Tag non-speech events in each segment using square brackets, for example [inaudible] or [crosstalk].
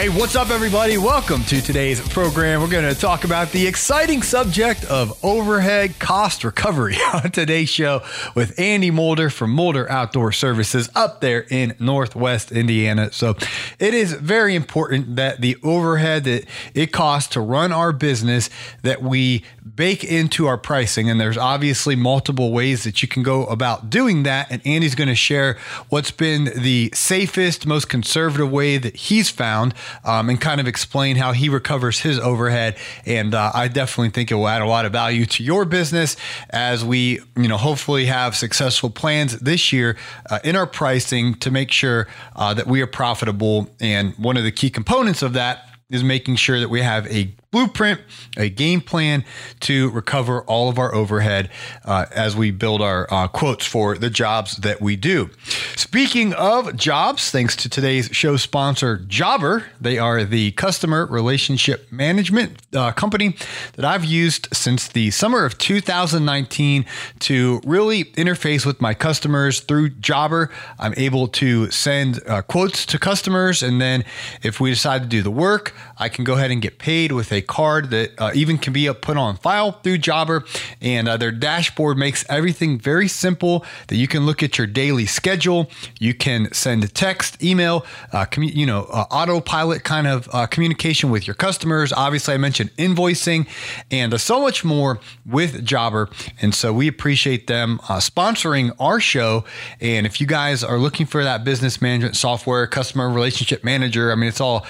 Hey, what's up, everybody? Welcome to today's program. We're going to talk about the exciting subject of overhead cost recovery [laughs] on today's show with Andy Mulder from Mulder Outdoor Services up there in Northwest Indiana. So, it is very important that the overhead that it costs to run our business that we bake into our pricing. And there's obviously multiple ways that you can go about doing that. And Andy's going to share what's been the safest, most conservative way that he's found um, and kind of explain how he recovers his overhead. And uh, I definitely think it will add a lot of value to your business as we, you know, hopefully have successful plans this year uh, in our pricing to make sure uh, that we are profitable. And one of the key components of that is making sure that we have a blueprint, a game plan to recover all of our overhead uh, as we build our uh, quotes for the jobs that we do. Speaking of jobs, thanks to today's show sponsor, Jobber, they are the customer relationship management uh, company that I've used since the summer of 2019 to really interface with my customers through Jobber. I'm able to send uh, quotes to customers, and then if we decide to do the work, I can go ahead and get paid with a card that uh, even can be put on file through Jobber. And uh, their dashboard makes everything very simple that you can look at your daily schedule. You can send text, email, uh, commu- you know, uh, autopilot kind of uh, communication with your customers. Obviously, I mentioned invoicing and uh, so much more with Jobber. And so we appreciate them sponsoring our show. And if you guys are looking for that business management software, customer relationship manager, I mean, it's all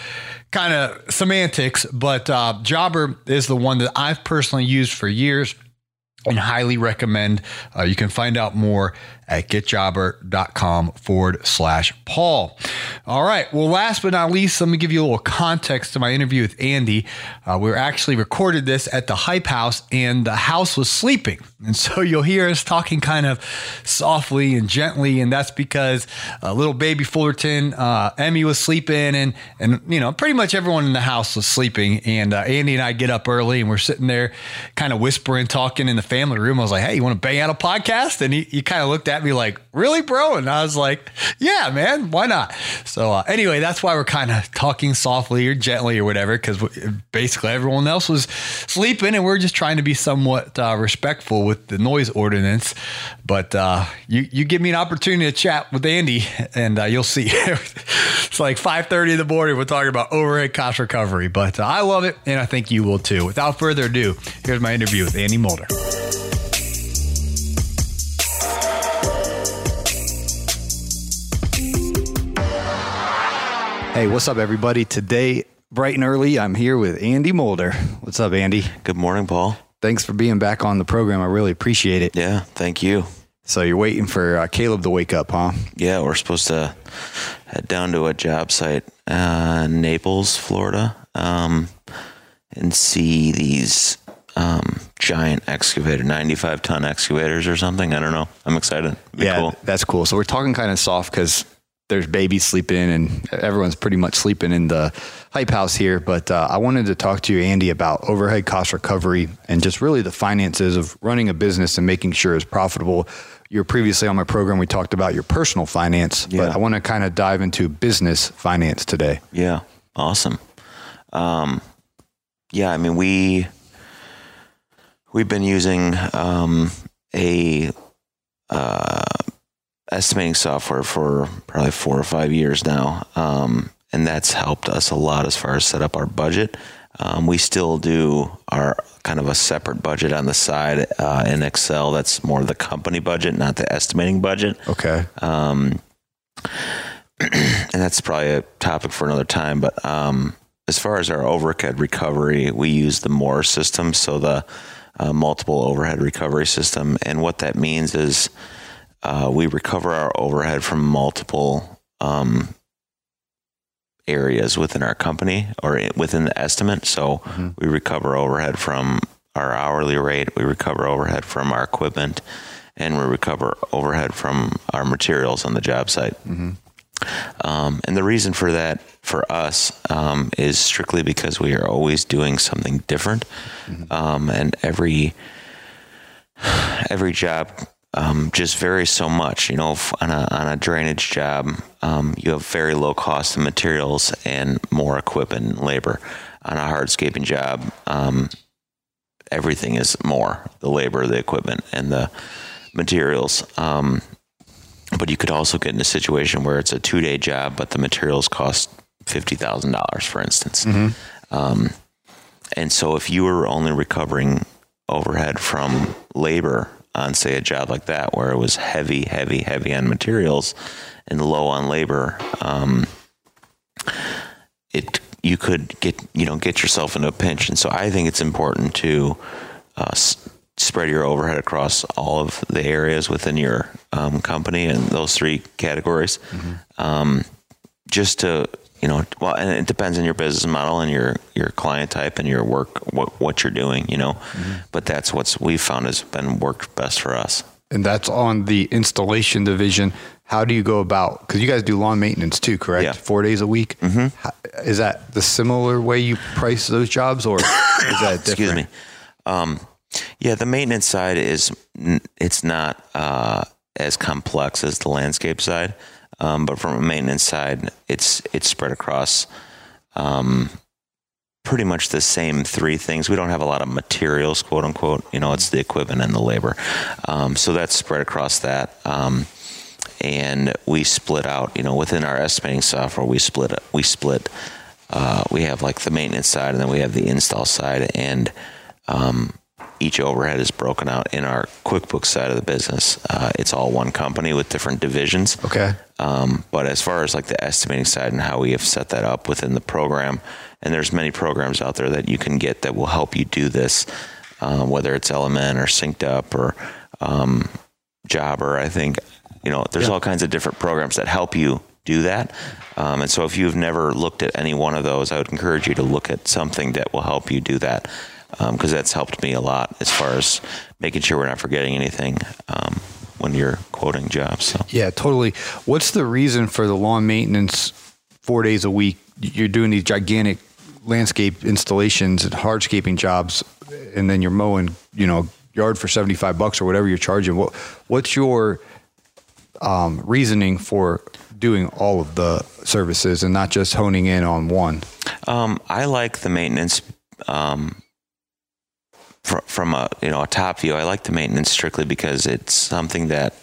kind of semantics, but uh, Jobber is the one that I've personally used for years and highly recommend. Uh, you can find out more at getjobber.com forward slash Paul. All right. Well, last but not least, let me give you a little context to my interview with Andy. Uh, we actually recorded this at the Hype House, and the house was sleeping. And so [laughs] you'll hear us talking kind of softly and gently. And that's because uh, little baby Fullerton, uh, Emmy was sleeping, and, and, you know, pretty much everyone in the house was sleeping. And uh, Andy and I get up early, and we're sitting there kind of whispering, talking in the family room. I was like, hey, you want to bang out a podcast? And he, he kind of looked at me like, really, bro? And I was like, yeah, man, why not? So uh, anyway, that's why we're kind of talking softly or gently or whatever, because basically everyone else was sleeping, and we're just trying to be somewhat uh, respectful with the noise ordinance. But uh, you you give me an opportunity to chat with Andy, and uh, you'll see. [laughs] it's like 5:30 in the morning. We're talking about overhead cost recovery, but uh, I love it, and I think you will too. Without further ado, here's my interview with Andy Mulder. Hey, what's up, everybody? Today, bright and early, I'm here with Andy Mulder. What's up, Andy? Good morning, Paul. Thanks for being back on the program. I really appreciate it. Yeah, thank you. So you're waiting for uh, Caleb to wake up, huh? Yeah, we're supposed to head down to a job site uh, in Naples, Florida, um, and see these um, giant excavator, 95 ton excavators or something. I don't know. I'm excited. yeah, cool. that's cool. So we're talking kind of soft because there's babies sleeping and everyone's pretty much sleeping in the hype house here. But uh, I wanted to talk to you, Andy, about overhead cost recovery and just really the finances of running a business and making sure it's profitable. You're previously on my program, we talked about your personal finance, yeah. but I want to kind of dive into business finance today. Yeah, awesome. Um, yeah, I mean, we, we've been using um, a, uh, estimating software for probably four or five years now. Um, and that's helped us a lot as far as set up our budget. Um, we still do our kind of a separate budget on the side uh, in Excel. That's more the company budget, not the estimating budget. Okay. Um, [clears throat] and that's probably a topic for another time. But um, as far as our overhead recovery, we use the MORE system, so the uh, multiple overhead recovery system. And what that means is uh, we recover our overhead from multiple um, areas within our company or within the estimate. So mm-hmm. we recover overhead from our hourly rate, we recover overhead from our equipment, and we recover overhead from our materials on the job site. Mm-hmm. Um, and the reason for that for us um, is strictly because we are always doing something different, mm-hmm. um, and every [sighs] every job um, just varies so much. You know, on a on a drainage job, um, you have very low cost of materials and more equipment and labor. On a hardscaping job, um, everything is more the labor, the equipment, and the materials. Um, but you could also get in a situation where it's a two day job, but the materials cost fifty thousand dollars, for instance. Mm-hmm. Um, and so, if you were only recovering overhead from labor on, say, a job like that, where it was heavy, heavy, heavy on materials and low on labor, um, it you could get you know get yourself into a pinch. And so, I think it's important to uh, spread your overhead across all of the areas within your um, company and those three categories. Mm-hmm. Um, just to you know, well, and it depends on your business model and your your client type and your work, what what you're doing, you know. Mm-hmm. But that's what's we've found has been worked best for us. And that's on the installation division. How do you go about? Because you guys do lawn maintenance too, correct? Yeah. Four days a week. Mm-hmm. How, is that the similar way you price those jobs, or is that different? [coughs] Excuse me. Um, yeah, the maintenance side is it's not uh, as complex as the landscape side, um, but from a maintenance side, it's it's spread across um, pretty much the same three things. We don't have a lot of materials, quote unquote. You know, it's the equipment and the labor, um, so that's spread across that. Um, and we split out, you know, within our estimating software, we split we split. Uh, we have like the maintenance side, and then we have the install side, and um, each overhead is broken out in our QuickBooks side of the business. Uh, it's all one company with different divisions. Okay. Um, but as far as like the estimating side and how we have set that up within the program, and there's many programs out there that you can get that will help you do this, uh, whether it's LMN or SynkedUP or um, Jobber. I think you know there's yeah. all kinds of different programs that help you do that. Um, and so if you've never looked at any one of those, I would encourage you to look at something that will help you do that because um, that's helped me a lot as far as making sure we're not forgetting anything um, when you're quoting jobs. So. Yeah, totally. What's the reason for the lawn maintenance four days a week? You're doing these gigantic landscape installations and hardscaping jobs, and then you're mowing, you know, yard for 75 bucks or whatever you're charging. What, what's your um, reasoning for doing all of the services and not just honing in on one? Um, I like the maintenance um, from a you know a top view, I like the maintenance strictly because it's something that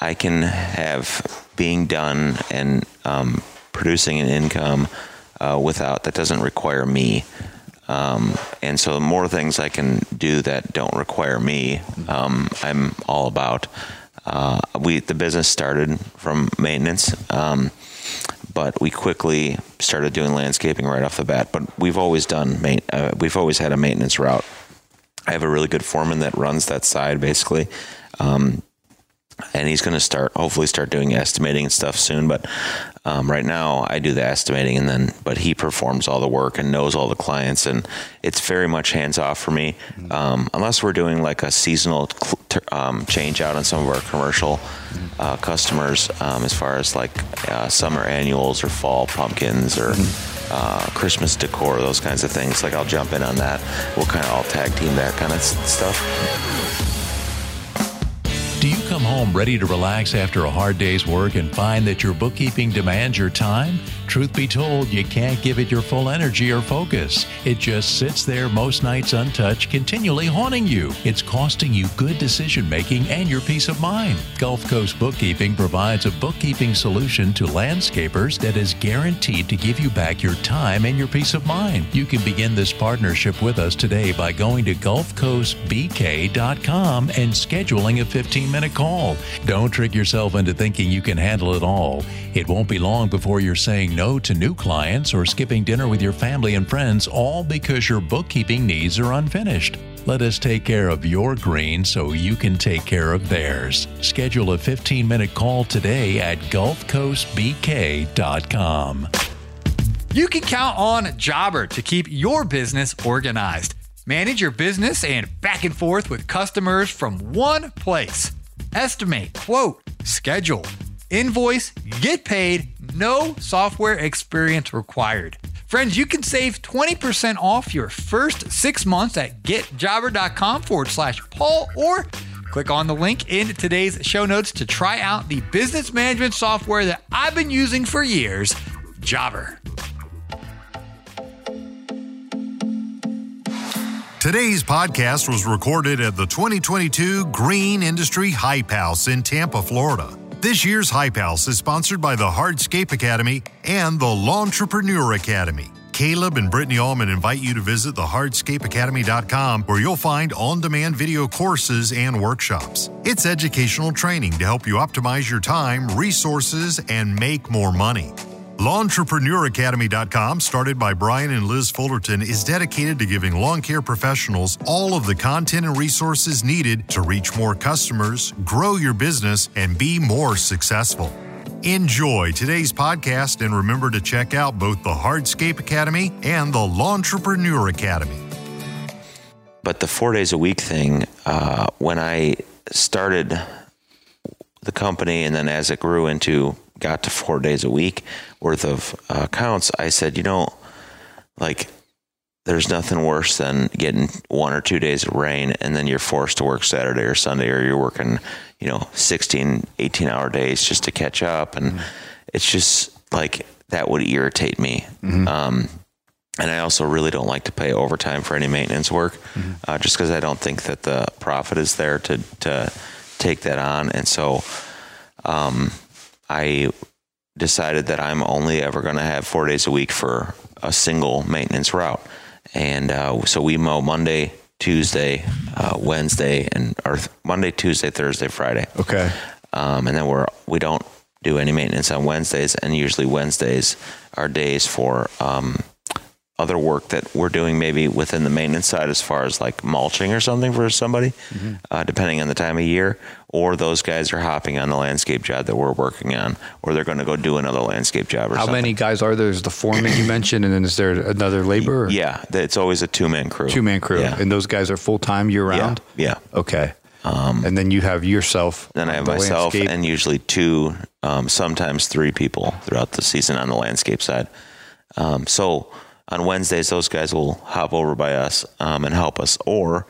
I can have being done and um, producing an income uh, without that doesn't require me. Um, and so the more things I can do that don't require me, um, I'm all about. Uh, we the business started from maintenance, um, but we quickly started doing landscaping right off the bat. But we've always done main, uh, we've always had a maintenance route I have a really good foreman that runs that side basically. Um, and he's going to start, hopefully, start doing estimating and stuff soon. But um, right now, I do the estimating, and then, but he performs all the work and knows all the clients, and it's very much hands off for me. Um, unless we're doing like a seasonal um, change out on some of our commercial uh, customers, um, as far as like uh, summer annuals or fall pumpkins or. Mm-hmm uh, Christmas decor, those kinds of things. Like I'll jump in on that. We'll kind of all tag team that kind of stuff. Do you come home ready to relax after a hard day's work and find that your bookkeeping demands your time? Truth be told, you can't give it your full energy or focus. It just sits there most nights untouched, continually haunting you. It's costing you good decision making and your peace of mind. Gulf Coast Bookkeeping provides a bookkeeping solution to landscapers that is guaranteed to give you back your time and your peace of mind. You can begin this partnership with us today by going to GulfCoastBK.com and scheduling a 15 minute call. Don't trick yourself into thinking you can handle it all. It won't be long before you're saying no to new clients or skipping dinner with your family and friends, all because your bookkeeping needs are unfinished. Let us take care of your green so you can take care of theirs. Schedule a 15 minute call today at GulfCoastBK.com. You can count on Jobber to keep your business organized. Manage your business and back and forth with customers from one place. Estimate, quote, schedule, invoice, get paid, no software experience required. Friends, you can save 20% off your first six months at getjobber.com forward slash Paul or click on the link in today's show notes to try out the business management software that I've been using for years, Jobber. Today's podcast was recorded at the 2022 Green Industry Hype House in Tampa, Florida. This year's Hype House is sponsored by the Hardscape Academy and the Lawntrepreneur Academy. Caleb and Brittany Allman invite you to visit the hardscapeacademy.com where you'll find on demand video courses and workshops. It's educational training to help you optimize your time, resources, and make more money. LawnTrepreneurAcademy.com, started by Brian and Liz Fullerton, is dedicated to giving lawn care professionals all of the content and resources needed to reach more customers, grow your business, and be more successful. Enjoy today's podcast and remember to check out both the Hardscape Academy and the Lawntrepreneur Academy. But the four days a week thing, uh, when I started the company and then as it grew into got to four days a week worth of uh, counts, I said, you know, like there's nothing worse than getting one or two days of rain and then you're forced to work Saturday or Sunday or you're working, you know, 16, 18 hour days just to catch up. And mm-hmm. it's just like that would irritate me. Mm-hmm. Um, and I also really don't like to pay overtime for any maintenance work, mm-hmm. uh, just because I don't think that the profit is there to to take that on. And so, um, I decided that I'm only ever going to have four days a week for a single maintenance route. And uh, so we mow Monday, Tuesday, uh, Wednesday, and or Monday, Tuesday, Thursday, Friday. Okay. Um, and then we're we don't do any maintenance on Wednesdays, and usually Wednesdays are days for um, other work that we're doing maybe within the maintenance side as far as like mulching or something for somebody, mm-hmm. uh, depending on the time of year, or those guys are hopping on the landscape job that we're working on, or they're going to go do another landscape job. Or How something. many guys are there? Is the foreman you mentioned, and then is there another labor? Yeah, it's always a two man crew. Two man crew, yeah. and those guys are full time year round. Yeah. yeah. Okay. Um, and then you have yourself. Then I have myself landscape. and usually two, um, sometimes three people throughout the season on the landscape side. Um, so on Wednesdays, those guys will hop over by us um, and help us. Or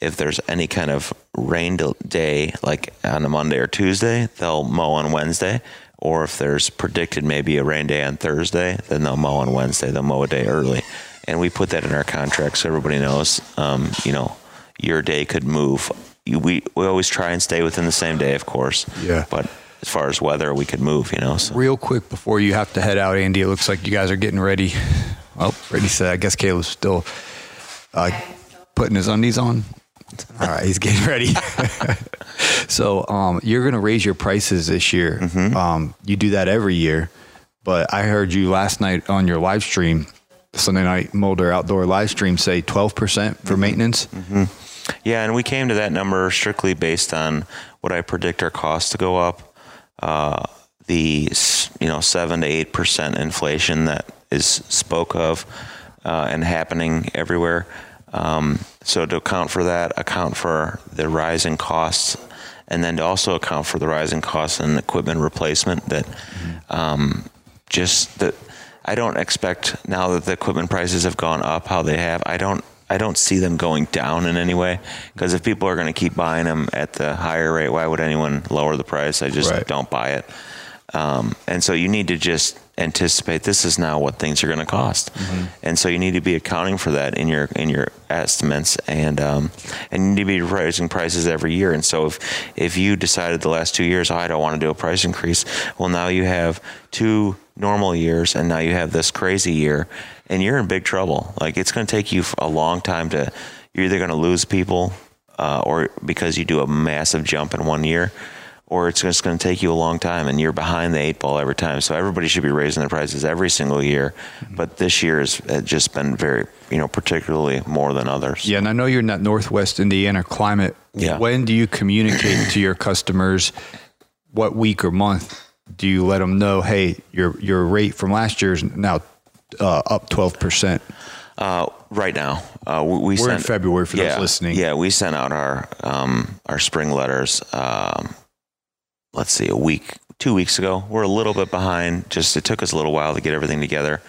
if there's any kind of rain day, like on a Monday or Tuesday, they'll mow on Wednesday. Or if there's predicted maybe a rain day on Thursday, then they'll mow on Wednesday. They'll mow a day early. And we put that in our contract so everybody knows, um, you know, your day could move. You, we, we always try and stay within the same day, of course. Yeah. But as far as weather, we could move, you know. So. Real quick before you have to head out, Andy, it looks like you guys are getting ready Oh, Brady said, I guess Caleb's still uh, putting his undies on. All right, he's getting ready. [laughs] so um, you're going to raise your prices this year. Mm-hmm. Um, you do that every year, but I heard you last night on your live stream, Sunday night Mulder Outdoor live stream, say 12% for mm-hmm. maintenance. Mm-hmm. Yeah, and we came to that number strictly based on what I predict our costs to go up. Uh, the you know seven to eight percent inflation that is spoke of uh, and happening everywhere. Um, so to account for that, account for the rising costs, and then to also account for the rising costs and equipment replacement that um, just that I don't expect now that the equipment prices have gone up how they have. I don't I don't see them going down in any way because if people are going to keep buying them at the higher rate, why would anyone lower the price? I just right. don't buy it. Um, and so you need to just anticipate this is now what things are going to cost, mm-hmm. and so you need to be accounting for that in your in your estimates, and um, and you need to be raising prices every year. And so if if you decided the last two years, oh, I don't want to do a price increase, well now you have two normal years, and now you have this crazy year, and you're in big trouble. Like it's going to take you a long time to. You're either going to lose people, uh, or because you do a massive jump in one year or it's just going to take you a long time and you're behind the eight ball every time. So everybody should be raising their prices every single year. But this year has just been very, you know, particularly more than others. Yeah. And I know you're in that Northwest Indiana climate. Yeah. When do you communicate to your customers what week or month do you let them know, hey, your, your rate from last year is now uh, up 12%? Uh, right now, uh, we, we We're sent, in February for yeah, those listening. Yeah, we sent out our um, our spring letters. Um, let's see, a week, two weeks ago. We're a little bit behind. Just it took us a little while to get everything together.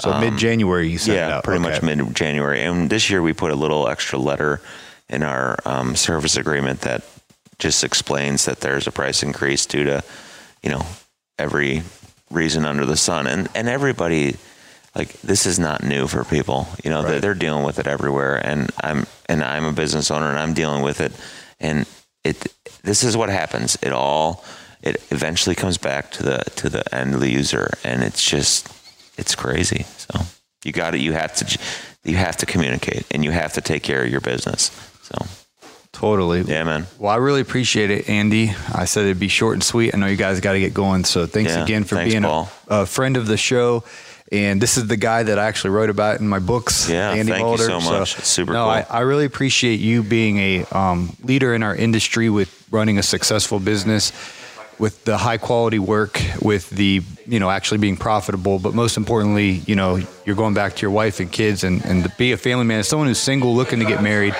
So Um, mid January, you said yeah, pretty Okay. much mid January. And this year we put a little extra letter in our um, service agreement that just explains that there's a price increase due to, you know, every reason under the sun. And and everybody, like this is not new for people. You know, they're, Right. they're dealing with it everywhere. And I'm and I'm a business owner and I'm dealing with it. And it this is what happens. It all it eventually comes back to the to the end user, and it's just it's crazy. So you got it. You have to you have to communicate, and you have to take care of your business. So Totally. yeah, man. Well, I really appreciate it, Andy. I said it'd be short and sweet. I know you guys got to get going. So thanks Yeah, again for thanks, being a, a friend of the show. And this is the guy that I actually wrote about in my books. Yeah, Andy thank you so much. It's super no, cool. I, I really appreciate you being a um, leader in our industry with running a successful business, with the high quality work, with the you know actually being profitable. But most importantly, you know you're going back to your wife and kids, and and to be a family man, as someone who's single looking to get married,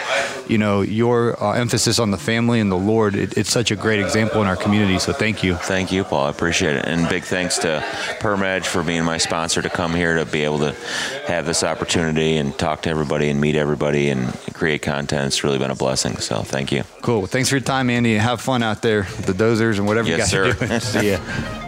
you know your uh, emphasis on the family and the Lord. It, it's such a great example in our community. So thank you. Thank you, Paul. I appreciate it. And big thanks to Permedge for being my sponsor to come here to be able to have this opportunity and talk to everybody and meet everybody and create content. It's really been a blessing. So thank you. Cool. Well, thanks for your time, Andy. Have fun out there with the dozers and whatever Yes, you guys sir. are doing. [laughs] See ya. [laughs]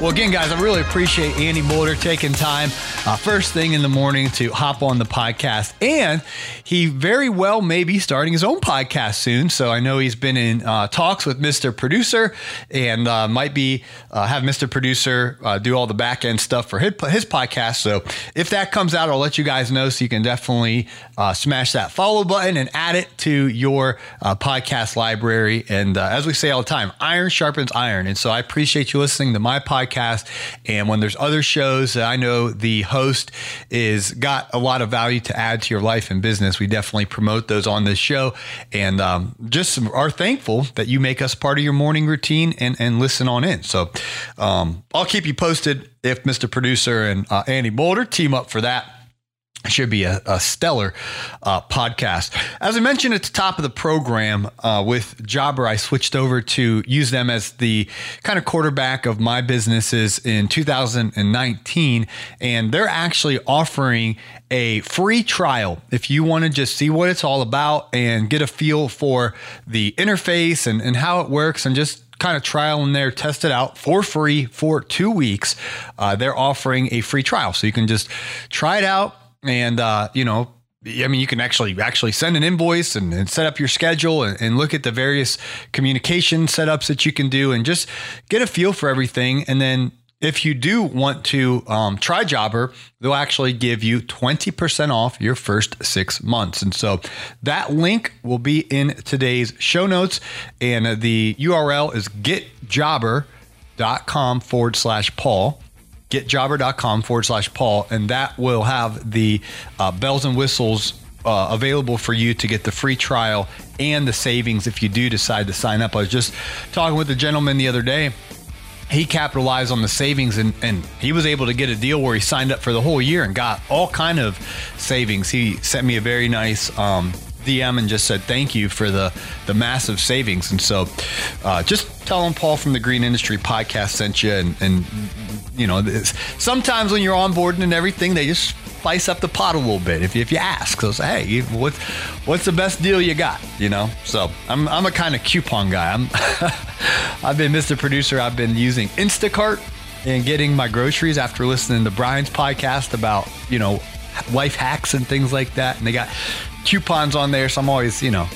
Well, again, guys, I really appreciate Andy Mulder taking time uh, first thing in the morning to hop on the podcast. And he very well may be starting his own podcast soon. So I know he's been in uh, talks with Mr. Producer and uh, might be uh, have Mr. Producer uh, do all the back end stuff for his, his podcast. So if that comes out, I'll let you guys know. So you can definitely uh, smash that follow button and add it to your podcast library. And as we say all the time, iron sharpens iron. And so I appreciate you listening to my podcast. And when there's other shows that I know the host is got a lot of value to add to your life and business, we definitely promote those on this show. And um, just are thankful that you make us part of your morning routine and, and listen on in. So um, I'll keep you posted if Mr. Producer and uh, Andy Mulder team up for that should be a, a stellar uh, podcast. As I mentioned at the top of the program uh, with Jobber, I switched over to use them as the kind of quarterback of my businesses in 2019. And they're actually offering a free trial if you want to just see what it's all about and get a feel for the interface and, and how it works and just kind of trial in there, test it out for free for two weeks. Uh, they're offering a free trial. So you can just try it out and, uh, you know, I mean, you can actually actually send an invoice and, and set up your schedule and, and look at the various communication setups that you can do and just get a feel for everything. And then if you do want to um, try Jobber, they'll actually give you 20% off your first six months. And so that link will be in today's show notes. And the URL is getjobber.com forward slash Paul. Getjobber.com forward slash Paul. And that will have the uh, bells and whistles uh, available for you to get the free trial and the savings if you do decide to sign up. I was just talking with a gentleman the other day he capitalized on the savings and, and he was able to get a deal where he signed up for the whole year and got all kind of savings. He sent me a very nice um, DM and just said thank you for the the massive savings. And so, uh, just tell them Paul from the Green Industry Podcast sent you. And, and you know, sometimes when you're onboarding and everything, they just spice up the pot a little bit if you, if you ask. So say, hey, what, what's the best deal you got? You know, so I'm, I'm a kind of coupon guy. I'm [laughs] I've been Mr. Producer. I've been using Instacart and getting my groceries after listening to Brian's podcast about you know life hacks and things like that. And they got coupons on there, so I'm always you know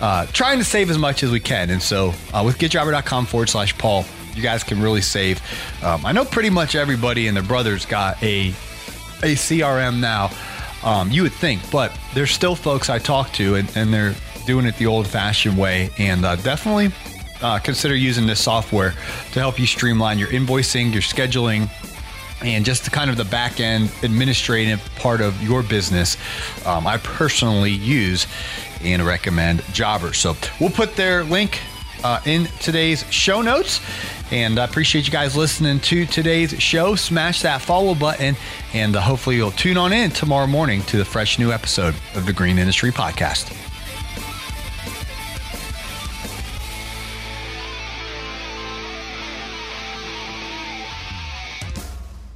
uh, trying to save as much as we can. And so uh, with GetJobber.com forward slash Paul, you guys can really save. Um, I know pretty much everybody and their brothers got a a CRM now. Um, you would think, but there's still folks I talk to, and, and they're doing it the old-fashioned way, and uh, definitely uh, consider using this software to help you streamline your invoicing, your scheduling, and just kind of the back end administrative part of your business. Um, I personally use and recommend Jobber. So we'll put their link uh, in today's show notes. And I appreciate you guys listening to today's show. Smash that follow button, and uh, hopefully you'll tune on in tomorrow morning to the fresh new episode of the Green Industry Podcast.